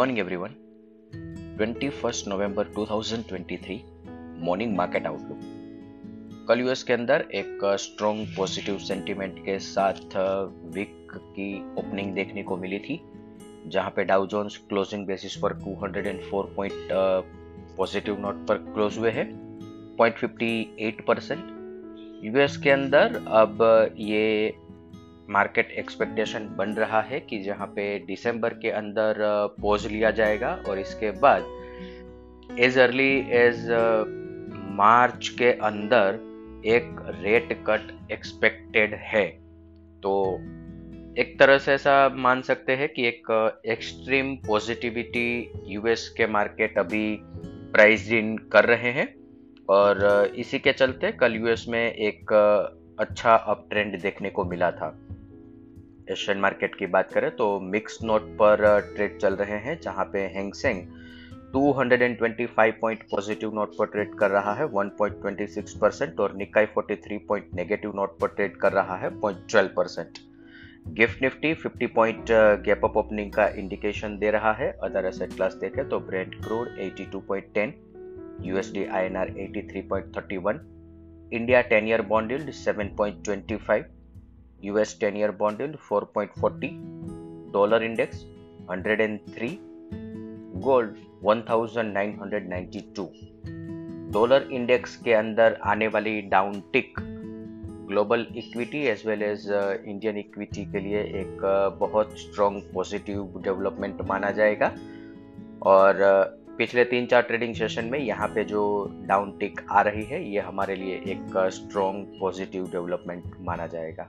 Morning everyone 21 नवंबर 2023 morning market outlook कल US के अंदर एक स्ट्रॉन्ग पॉजिटिव सेंटीमेंट के साथ वीक की ओपनिंग देखने को मिली थी, जहाँ पे डाउ जोन्स क्लोजिंग बेसिस पर 204 पॉइंट पॉजिटिव नोट पर क्लोज हुए हैं 0.58 परसेंट यूएस के अंदर अब ये मार्केट एक्सपेक्टेशन बन रहा है कि जहाँ पे दिसंबर के अंदर पोज लिया जाएगा और इसके बाद एज अर्ली एज मार्च के अंदर एक रेट कट एक्सपेक्टेड है। तो एक तरह से ऐसा मान सकते हैं कि एक एक्सट्रीम पॉजिटिविटी यूएस के मार्केट अभी प्राइस इन कर रहे हैं और इसी के चलते कल यूएस में एक अच्छा अप ट्रेंड देखने को मिला था। एशियन मार्केट की बात करें तो मिक्स नोट पर ट्रेड चल रहे हैं, जहाँ पे Hang Seng 225 point positive note पर ट्रेड कर रहा है 1.26 परसेंट और निकाई 43 पॉइंट नेगेटिव नोट पर ट्रेड कर रहा है 0.12 percent GIFT Nifty 50 point gap up opening का इंडिकेशन दे रहा है अदर एसेट क्लास देखें तो Brent crude 82.10 USD INR 83.31 India 10 year bond yield 7.25 US 10 year bond yield 4.40, dollar index 103, gold 1992. Dollar index के अंदर आने वाली down tick global equity as well as Indian equity के लिए एक uh, बहुत स्ट्रॉन्ग पॉजिटिव डेवलपमेंट माना जाएगा और uh, पिछले तीन चार ट्रेडिंग सेशन में यहाँ पे जो डाउन टिक आ रही है ये हमारे लिए एक स्ट्रॉन्ग पॉजिटिव डेवलपमेंट माना जाएगा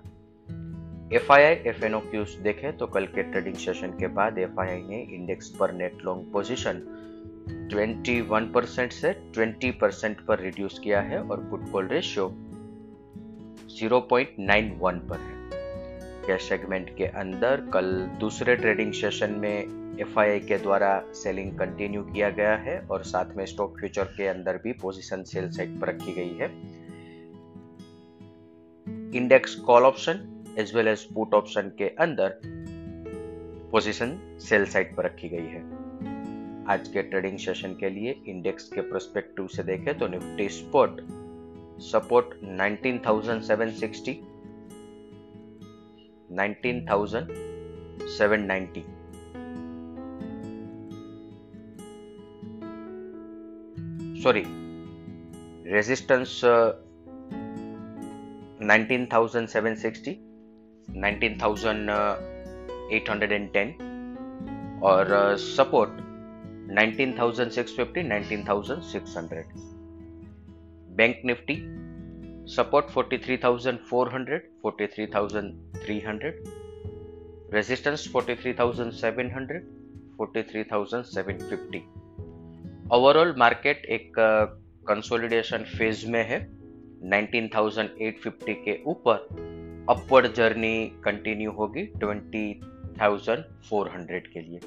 F I I F N O cues देखें तो कल के ट्रेडिंग सेशन के बाद एफ़ आई आई ने इंडेक्स पर नेट लॉन्ग पोजिशन 21 परसेंट से 20 परसेंट पर रिड्यूस किया है और पुट कॉल रेशियो 0.91 पर है। कैश सेगमेंट के अंदर कल दूसरे ट्रेडिंग सेशन में एफ़ के द्वारा सेलिंग कंटिन्यू किया गया है और साथ में स्टॉक फ्यूचर के अंदर भी पोजीशन सेल साइड पर रखी गई है। Index call option as well as put option के अंदर पोजीशन सेल साइड पर रखी गई है। आज के ट्रेडिंग सेशन के लिए इंडेक्स के प्रोस्पेक्टिव से देखें तो Nifty spot support 19,760 19,790 sorry resistance 19,760 19,810 और support 19,650 19,600 bank Nifty support 43,400 43,300 resistance 43,700 43,750 overall market एक कंसोलिडेशन फ़ेज़ में है। 19,850 के ऊपर अपवर्ड जर्नी कंटिन्यू होगी 20,400 के लिए।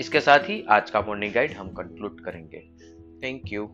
इसके साथ ही आज का मॉर्निंग गाइड हम कंक्लूड करेंगे। Thank you